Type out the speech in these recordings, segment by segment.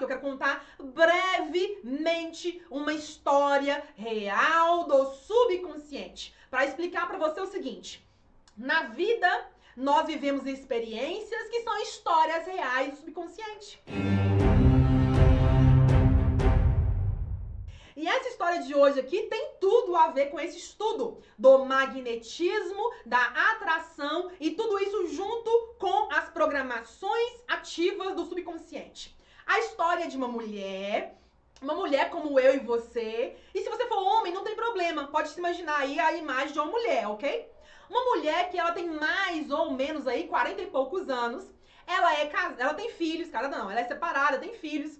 que eu quero contar brevemente uma história real do subconsciente para explicar para você o seguinte: na vida nós vivemos experiências que são histórias reais do subconsciente. E essa história de hoje aqui tem tudo a ver com esse estudo do magnetismo, da atração e tudo isso junto com as programações ativas do subconsciente. A história de uma mulher uma mulher como eu e você. E se você for homem, não tem problema. Pode se imaginar aí a imagem de uma mulher, ok? Uma mulher que ela tem mais ou menos aí 40 e poucos anos. Ela é casada, ela tem filhos, cara, não, ela é separada, tem filhos.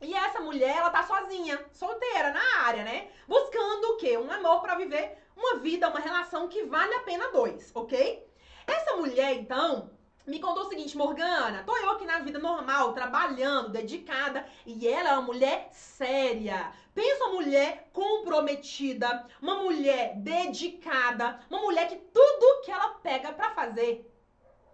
E essa mulher, ela tá sozinha, solteira, na área, né? Buscando o quê? Um amor para viver uma vida, uma relação que vale a pena dois, ok? Essa mulher, então, me contou o seguinte, Morgana, tô eu aqui na vida normal, trabalhando, dedicada, e ela é uma mulher séria. Pensa uma mulher comprometida, uma mulher dedicada, uma mulher que tudo que ela pega para fazer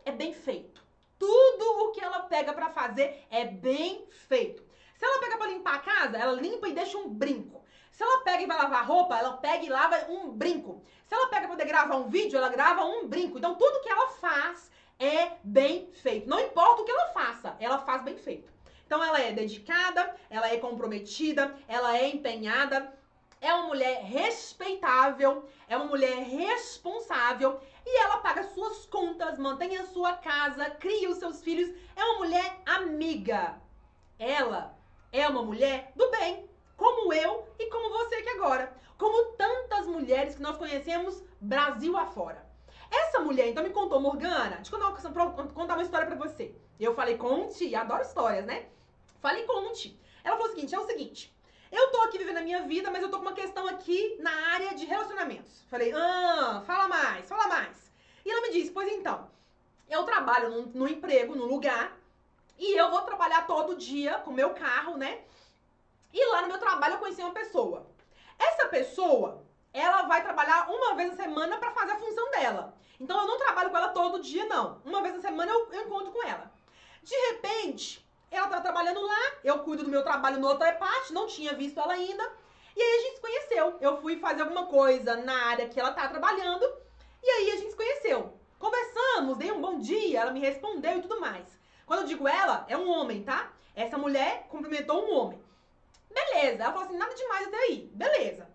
é bem feito. Tudo o que ela pega para fazer é bem feito. Se ela pega para limpar a casa, ela limpa e deixa um brinco. Se ela pega e vai lavar roupa, ela pega e lava um brinco. Se ela pega para poder gravar um vídeo, ela grava um brinco. Então tudo que ela faz é bem feito. Não importa o que ela faça, ela faz bem feito. Então ela é dedicada, ela é comprometida, ela é empenhada, é uma mulher respeitável, é uma mulher responsável e ela paga suas contas, mantém a sua casa, cria os seus filhos, é uma mulher amiga. Ela é uma mulher do bem, como eu e como você aqui agora. Como tantas mulheres que nós conhecemos Brasil afora. Essa mulher então me contou, Morgana, deixa eu contar uma, contar uma história pra você. Eu falei, conte, adoro histórias, né? Falei, conte. Ela falou o seguinte, é o seguinte, eu tô aqui vivendo a minha vida, mas eu tô com uma questão aqui na área de relacionamentos. Falei, ah, fala mais, fala mais. E ela me disse, pois então, eu trabalho no emprego, no lugar, e eu vou trabalhar todo dia com meu carro, né? E lá no meu trabalho eu conheci uma pessoa. Essa pessoa, ela vai trabalhar uma vez na semana para fazer a função dela. Então eu não trabalho com ela todo dia, não. Uma vez na semana eu, eu encontro com ela. De repente, ela tá trabalhando lá, eu cuido do meu trabalho no outra parte, não tinha visto ela ainda. E aí a gente se conheceu. Eu fui fazer alguma coisa na área que ela tá trabalhando. E aí a gente se conheceu. Conversamos, dei um bom dia, ela me respondeu e tudo mais. Quando eu digo ela, é um homem, tá? Essa mulher cumprimentou um homem. Beleza. Ela falou assim, nada demais até aí. Beleza.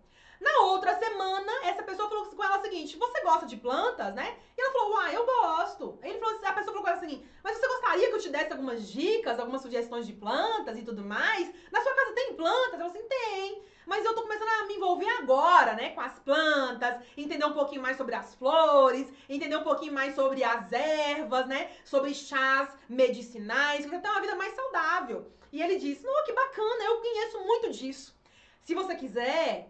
Na outra semana, essa pessoa falou com ela o seguinte: Você gosta de plantas, né? E ela falou: Uai, eu gosto. Ele falou a pessoa falou com ela assim: Mas você gostaria que eu te desse algumas dicas, algumas sugestões de plantas e tudo mais? Na sua casa tem plantas? Ela assim: Tem. Mas eu tô começando a me envolver agora, né, com as plantas, entender um pouquinho mais sobre as flores, entender um pouquinho mais sobre as ervas, né, sobre chás medicinais, para ter uma vida mais saudável. E ele disse: "Não, que bacana, eu conheço muito disso. Se você quiser,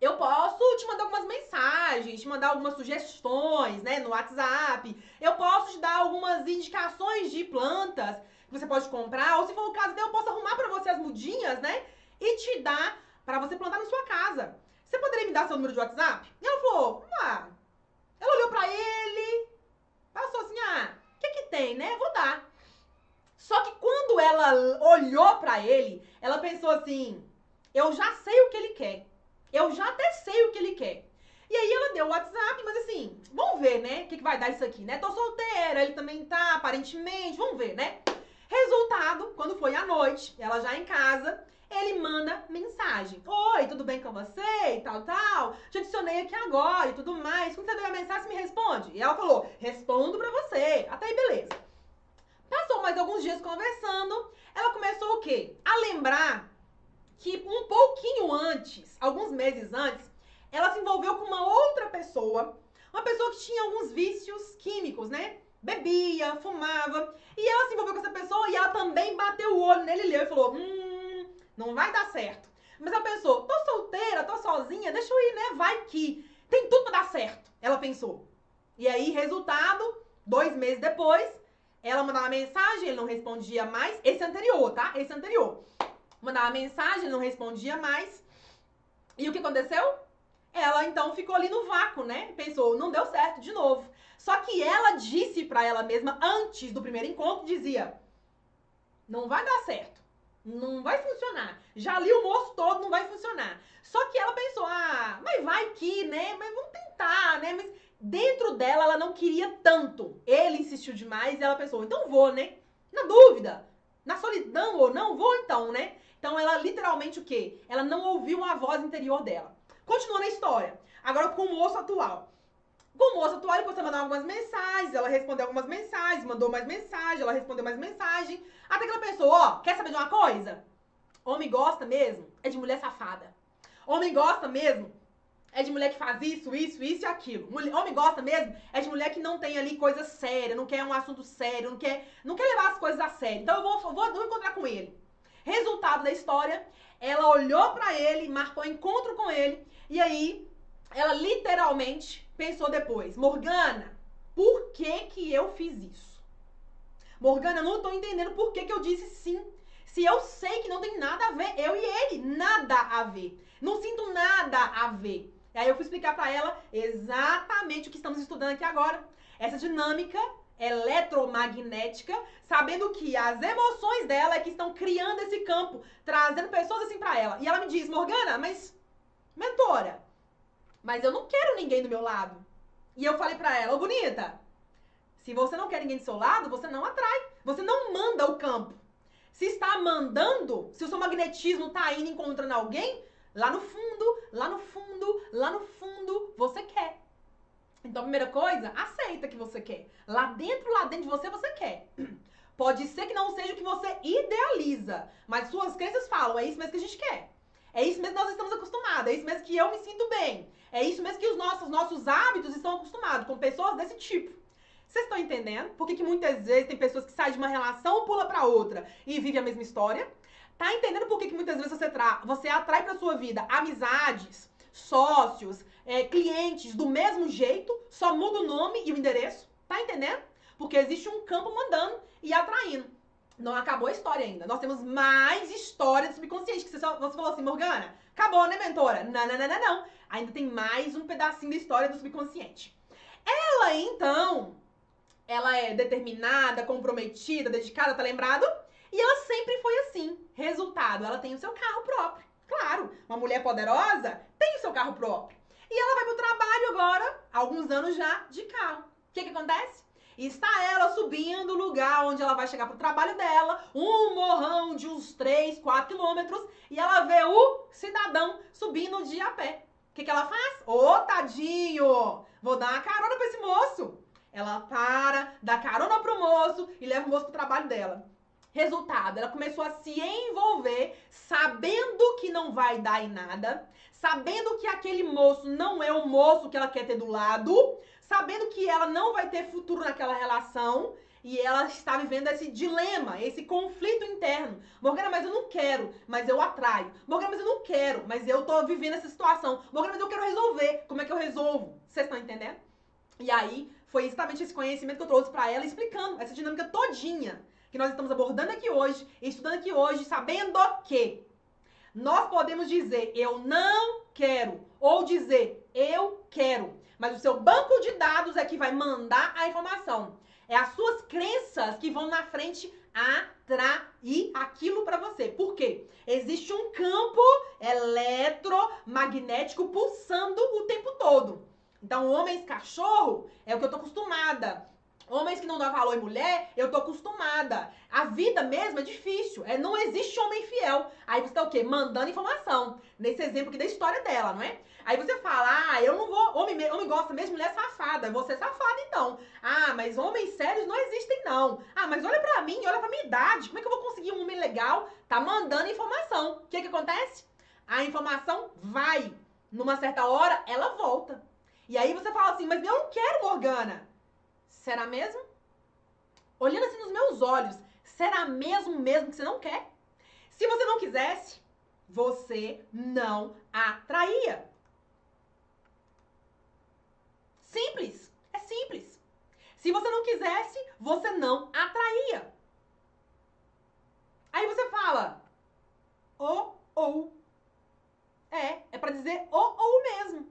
eu posso te mandar algumas mensagens, te mandar algumas sugestões, né, no WhatsApp. Eu posso te dar algumas indicações de plantas que você pode comprar, ou se for o caso, eu posso arrumar para você as mudinhas, né, e te dar para você plantar na sua casa. Você poderia me dar seu número de WhatsApp? E ela falou, ah. Ela olhou para ele, passou assim, ah, o que que tem, né? Vou dar. Só que quando ela olhou para ele, ela pensou assim, eu já sei o que ele quer. Eu já até sei o que ele quer. E aí ela deu o WhatsApp, mas assim, vamos ver, né? O que, que vai dar isso aqui, né? Tô solteira, ele também tá, aparentemente, vamos ver, né? Resultado, quando foi à noite, ela já em casa, ele manda mensagem. Oi, tudo bem com você? E tal, tal. Te adicionei aqui agora e tudo mais. Quando você vê a mensagem, você me responde. E ela falou, respondo pra você. Até aí, beleza. Passou mais alguns dias conversando. Ela começou o quê? A lembrar que um pouquinho antes, alguns meses antes, ela se envolveu com uma outra pessoa. Uma pessoa que tinha alguns vícios químicos, né? Bebia, fumava. E ela se envolveu com essa pessoa e ela também bateu o olho nele e leu e falou: Hum, não vai dar certo. Mas ela pensou, tô solteira, tô sozinha, deixa eu ir, né? Vai que tem tudo pra dar certo. Ela pensou. E aí, resultado, dois meses depois, ela mandava mensagem, ele não respondia mais. Esse anterior, tá? Esse anterior. Mandava mensagem, não respondia mais. E o que aconteceu? Ela então ficou ali no vácuo, né? Pensou, não deu certo de novo. Só que ela disse para ela mesma antes do primeiro encontro, dizia: "Não vai dar certo. Não vai funcionar. Já li o moço todo, não vai funcionar. Só que ela pensou, ah, mas vai que, né? Mas vamos tentar, né? Mas dentro dela, ela não queria tanto. Ele insistiu demais e ela pensou, então vou, né? Na dúvida, na solidão ou não, vou então, né? Então ela literalmente o quê? Ela não ouviu a voz interior dela. Continuando a história. Agora com o moço atual. Com o moço atual, ele começou a mandar algumas mensagens, ela respondeu algumas mensagens, mandou mais mensagem, ela respondeu mais mensagem. Até que ela pensou, ó, quer saber de uma coisa? Homem gosta mesmo é de mulher safada. Homem gosta mesmo é de mulher que faz isso, isso, isso e aquilo. Mulher, homem gosta mesmo é de mulher que não tem ali coisa séria, não quer um assunto sério, não quer, não quer levar as coisas a sério. Então eu vou, vou, vou encontrar com ele. Resultado da história, ela olhou para ele, marcou encontro com ele, e aí ela literalmente pensou depois: Morgana, por que que eu fiz isso? Morgana, não tô entendendo por que que eu disse sim. Se eu sei que não tem nada a ver, eu e ele, nada a ver. Não sinto nada a ver. E aí eu fui explicar para ela exatamente o que estamos estudando aqui agora. Essa dinâmica eletromagnética, sabendo que as emoções dela é que estão criando esse campo, trazendo pessoas assim para ela. E ela me diz: "Morgana, mas mentora, mas eu não quero ninguém do meu lado". E eu falei para ela: "Ô bonita, se você não quer ninguém do seu lado, você não atrai. Você não manda o campo. Se está mandando, se o seu magnetismo está indo encontrando alguém, lá no fundo, lá no fundo, lá no fundo, você quer. Então, a primeira coisa, aceita que você quer. Lá dentro, lá dentro de você, você quer. Pode ser que não seja o que você idealiza, mas suas crenças falam, é isso mesmo que a gente quer. É isso mesmo que nós estamos acostumados, é isso mesmo que eu me sinto bem. É isso mesmo que os nossos, nossos hábitos estão acostumados com pessoas desse tipo. Vocês estão entendendo? Por que, que muitas vezes tem pessoas que saem de uma relação, pula para outra e vive a mesma história? Tá entendendo por que, que muitas vezes você, tra você atrai para sua vida amizades, sócios, é, clientes do mesmo jeito, só muda o nome e o endereço? Tá entendendo? Porque existe um campo mandando e atraindo. Não acabou a história ainda. Nós temos mais história do subconsciente. Que você, só, você falou assim, Morgana, acabou, né, mentora? Não, não, não, não, não. Ainda tem mais um pedacinho da história do subconsciente. Ela, então, ela é determinada, comprometida, dedicada, tá lembrado? E ela sempre foi assim. Resultado, ela tem o seu carro próprio. Claro, uma mulher poderosa tem o seu carro próprio. E ela vai pro trabalho agora, há alguns anos já, de carro. O que que acontece? Está ela subindo o lugar onde ela vai chegar pro trabalho dela, um morrão de uns 3, 4 quilômetros, e ela vê o cidadão subindo de a pé. O que, que ela faz? Ô, tadinho! Vou dar uma carona pra esse moço. Ela para, dá carona pro moço e leva o moço pro trabalho dela. Resultado, ela começou a se envolver, sabendo que não vai dar em nada, sabendo que aquele moço não é o moço que ela quer ter do lado, sabendo que ela não vai ter futuro naquela relação. E ela está vivendo esse dilema, esse conflito interno. Morgana, mas eu não quero, mas eu atraio. Morgana, mas eu não quero, mas eu tô vivendo essa situação. Morgana, mas eu quero resolver. Como é que eu resolvo? Vocês estão entendendo? E aí, foi exatamente esse conhecimento que eu trouxe para ela, explicando essa dinâmica todinha que nós estamos abordando aqui hoje, estudando aqui hoje, sabendo que nós podemos dizer eu não quero ou dizer eu quero, mas o seu banco de dados é que vai mandar a informação. É as suas crenças que vão na frente atrair aquilo para você. Por quê? Existe um campo eletromagnético pulsando o tempo todo. Então, homens cachorro é o que eu tô acostumada. Homens que não dão valor em mulher, eu tô acostumada. A vida mesmo é difícil. É, não existe homem fiel. Aí você tá o quê? Mandando informação. Nesse exemplo aqui da história dela, não é? Aí você fala, ah, eu não vou. Homem, homem gosta mesmo mulher safada. Você é safada, então. Ah, mas homens sérios não existem, não. Ah, mas olha pra mim, olha pra minha idade. Como é que eu vou conseguir um homem legal? Tá mandando informação. O que que acontece? A informação vai. Numa certa hora, ela volta. E aí você fala assim, mas eu não quero Morgana. Será mesmo? Olhando assim nos meus olhos, será mesmo mesmo que você não quer? Se você não quisesse, você não atraía. Simples. É simples. Se você não quisesse, você não atraía. Aí você fala, ou, ou. É, é para dizer ou, ou mesmo.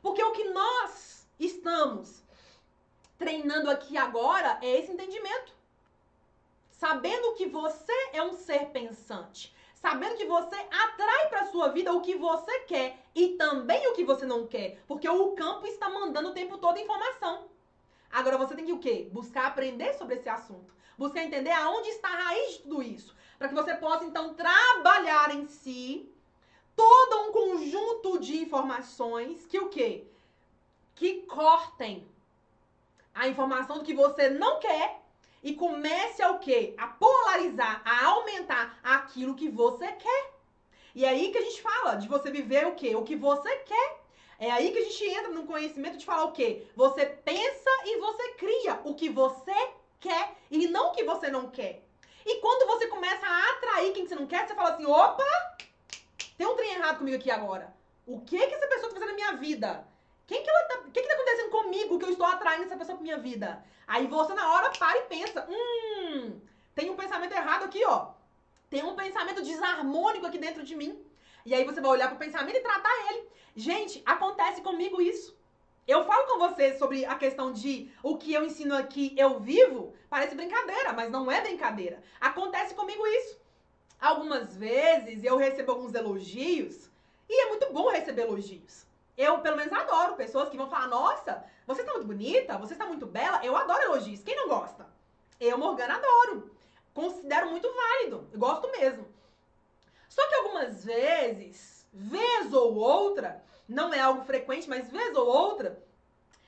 Porque o que nós estamos treinando aqui agora é esse entendimento. sabendo que você é um ser pensante, sabendo que você atrai para sua vida o que você quer e também o que você não quer, porque o campo está mandando o tempo todo informação. Agora você tem que o quê? Buscar aprender sobre esse assunto. Buscar entender aonde está a raiz de tudo isso, para que você possa então trabalhar em si todo um conjunto de informações que o quê? Que cortem a informação do que você não quer e comece a o quê? A polarizar, a aumentar aquilo que você quer. E é aí que a gente fala de você viver o quê? O que você quer. É aí que a gente entra no conhecimento de falar o quê? Você pensa e você cria o que você quer e não o que você não quer. E quando você começa a atrair quem você não quer, você fala assim: opa, tem um trem errado comigo aqui agora. O que que essa pessoa tá fazendo na minha vida? Quem que ela tá, que que tá acontecendo comigo que eu estou atraindo essa pessoa pra minha vida? Aí você na hora para e pensa, hum, tem um pensamento errado aqui, ó. Tem um pensamento desarmônico aqui dentro de mim. E aí você vai olhar pro pensamento e tratar ele. Gente, acontece comigo isso. Eu falo com você sobre a questão de o que eu ensino aqui eu vivo, parece brincadeira, mas não é brincadeira. Acontece comigo isso. Algumas vezes eu recebo alguns elogios e é muito bom receber elogios. Eu, pelo menos, adoro pessoas que vão falar: Nossa, você está muito bonita, você está muito bela. Eu adoro elogios. Quem não gosta? Eu, Morgana, adoro. Considero muito válido. Eu gosto mesmo. Só que algumas vezes, vez ou outra, não é algo frequente, mas vez ou outra,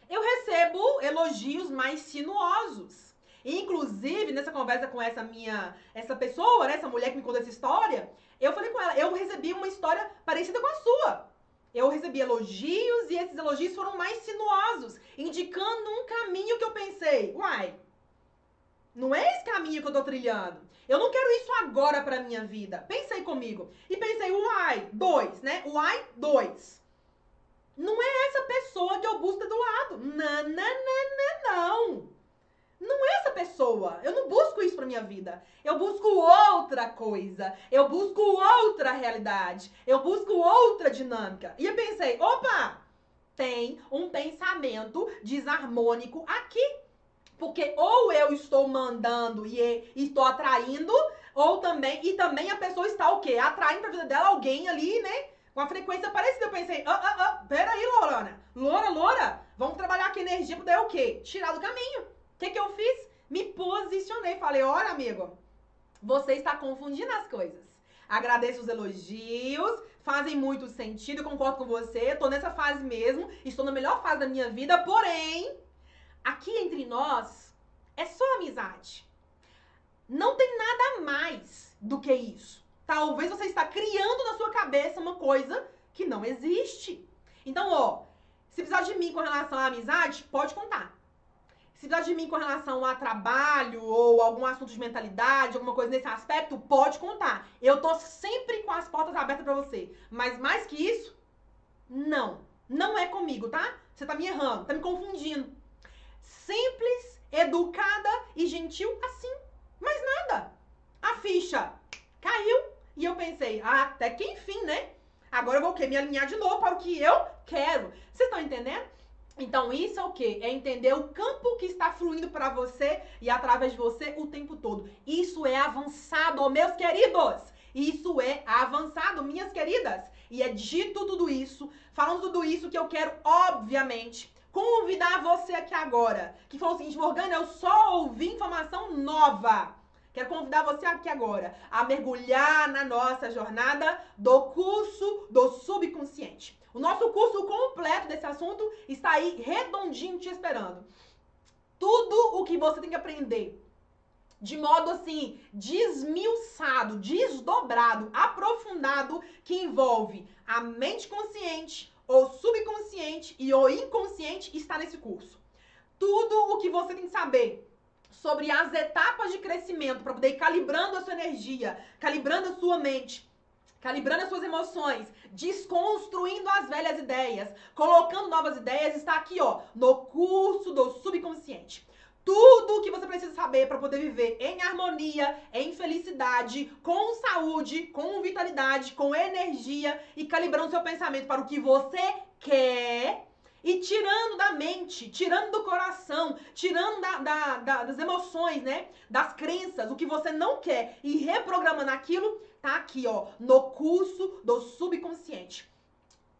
eu recebo elogios mais sinuosos. Inclusive, nessa conversa com essa minha, essa pessoa, né, essa mulher que me contou essa história, eu falei com ela, eu recebi uma história parecida com a sua eu recebi elogios e esses elogios foram mais sinuosos, indicando um caminho que eu pensei, uai, não é esse caminho que eu tô trilhando. Eu não quero isso agora pra minha vida. Pensei comigo. E pensei, uai, dois, né? Uai, dois. Não é essa pessoa que eu busco do lado. Não, não, não, não, não. Não é essa pessoa. Eu não busco isso pra minha vida. Eu busco outra coisa. Eu busco outra realidade. Eu busco outra dinâmica. E eu pensei, opa! Tem um pensamento desarmônico aqui. Porque ou eu estou mandando e estou atraindo, ou também, e também a pessoa está o quê? Atraindo pra vida dela alguém ali, né? Com a frequência parecida. Eu pensei, ah, ah, ah, peraí, Lorana. Loura, Loura, vamos trabalhar aqui energia pra o quê? Tirar do caminho que, que eu fiz? Posicionei. Falei, olha, amigo, você está confundindo as coisas. Agradeço os elogios, fazem muito sentido, concordo com você, tô nessa fase mesmo, estou na melhor fase da minha vida, porém, aqui entre nós é só amizade. Não tem nada mais do que isso. Talvez você está criando na sua cabeça uma coisa que não existe. Então, ó, se precisar de mim com relação à amizade, pode contar. Se precisar de mim com relação a trabalho ou algum assunto de mentalidade, alguma coisa nesse aspecto, pode contar. Eu tô sempre com as portas abertas para você. Mas mais que isso, não. Não é comigo, tá? Você tá me errando, tá me confundindo. Simples, educada e gentil assim. Mais nada. A ficha caiu e eu pensei, ah, até que enfim, né? Agora eu vou o quê? Me alinhar de novo para o que eu quero. Vocês estão entendendo? Então, isso é o quê? É entender o campo que está fluindo para você e através de você o tempo todo. Isso é avançado, meus queridos! Isso é avançado, minhas queridas! E é dito tudo isso, falando tudo isso que eu quero, obviamente, convidar você aqui agora, que falou o seguinte, Morgana, eu só ouvi informação nova. Quero convidar você aqui agora a mergulhar na nossa jornada do curso do subconsciente. O nosso curso completo desse assunto está aí redondinho te esperando. Tudo o que você tem que aprender de modo assim, desmiuçado, desdobrado, aprofundado, que envolve a mente consciente, o subconsciente e o inconsciente, está nesse curso. Tudo o que você tem que saber sobre as etapas de crescimento para poder ir calibrando a sua energia, calibrando a sua mente, calibrando as suas emoções, desconstruindo as velhas ideias, colocando novas ideias, está aqui, ó, no curso do subconsciente. Tudo o que você precisa saber para poder viver em harmonia, em felicidade, com saúde, com vitalidade, com energia e calibrando seu pensamento para o que você quer e tirando da mente, tirando do coração, tirando da, da, da, das emoções, né? Das crenças, o que você não quer e reprogramando aquilo, tá aqui, ó, no curso do subconsciente.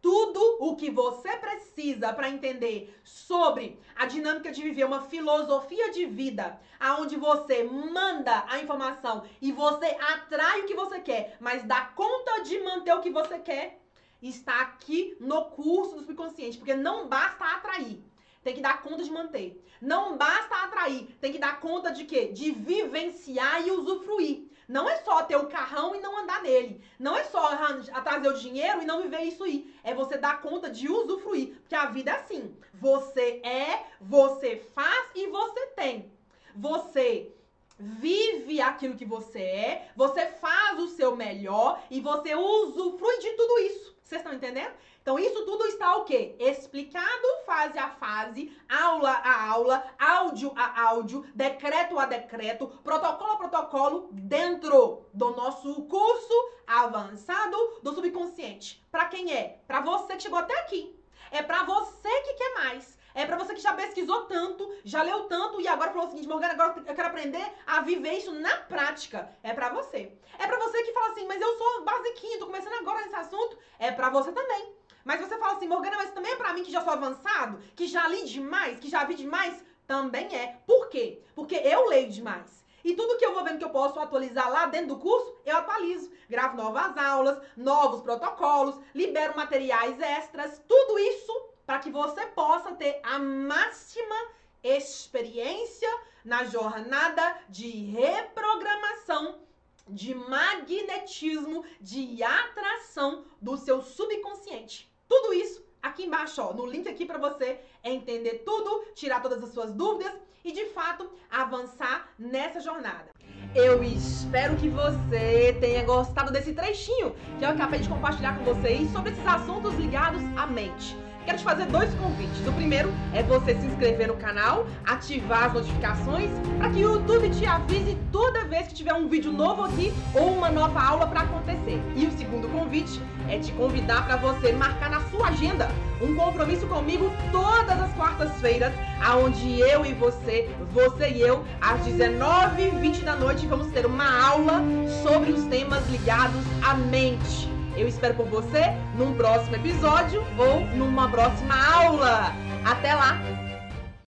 Tudo o que você precisa para entender sobre a dinâmica de viver uma filosofia de vida, aonde você manda a informação e você atrai o que você quer, mas dá conta de manter o que você quer, está aqui no curso do subconsciente, porque não basta atrair, tem que dar conta de manter. Não basta atrair, tem que dar conta de quê? De vivenciar e usufruir. Não é só ter o carrão e não andar nele. Não é só trazer o dinheiro e não viver isso aí. É você dar conta de usufruir. Porque a vida é assim. Você é, você faz e você tem. Você vive aquilo que você é, você faz o seu melhor e você usufrui de tudo isso. Vocês estão entendendo? Então, isso tudo está o quê? Explicado fase a fase, aula a aula, áudio a áudio, decreto a decreto, protocolo a protocolo, dentro do nosso curso avançado do subconsciente. Para quem é? Para você que chegou até aqui. É para você que quer mais. É para você que já pesquisou tanto, já leu tanto e agora falou o seguinte, Morgana, agora eu quero aprender a viver isso na prática. É para você. É para você que fala assim, mas eu sou basiquinho, tô começando agora nesse assunto. É para você também. Mas você fala assim, Morgana, mas também é para mim que já sou avançado, que já li demais, que já vi demais. Também é. Por quê? Porque eu leio demais. E tudo que eu vou vendo que eu posso atualizar lá dentro do curso, eu atualizo. Gravo novas aulas, novos protocolos, libero materiais extras, tudo isso para que você possa ter a máxima experiência na jornada de reprogramação, de magnetismo, de atração do seu subconsciente. Tudo isso aqui embaixo, ó, no link aqui para você entender tudo, tirar todas as suas dúvidas e de fato avançar nessa jornada. Eu espero que você tenha gostado desse trechinho que eu acabei de compartilhar com vocês sobre esses assuntos ligados à mente. Quero te fazer dois convites. O primeiro é você se inscrever no canal, ativar as notificações para que o YouTube te avise toda vez que tiver um vídeo novo aqui ou uma nova aula para acontecer. E o segundo convite é te convidar para você marcar na sua agenda um compromisso comigo todas as quartas-feiras, aonde eu e você, você e eu, às 19h20 da noite, vamos ter uma aula sobre os temas ligados à mente. Eu espero por você num próximo episódio ou numa próxima aula. Até lá!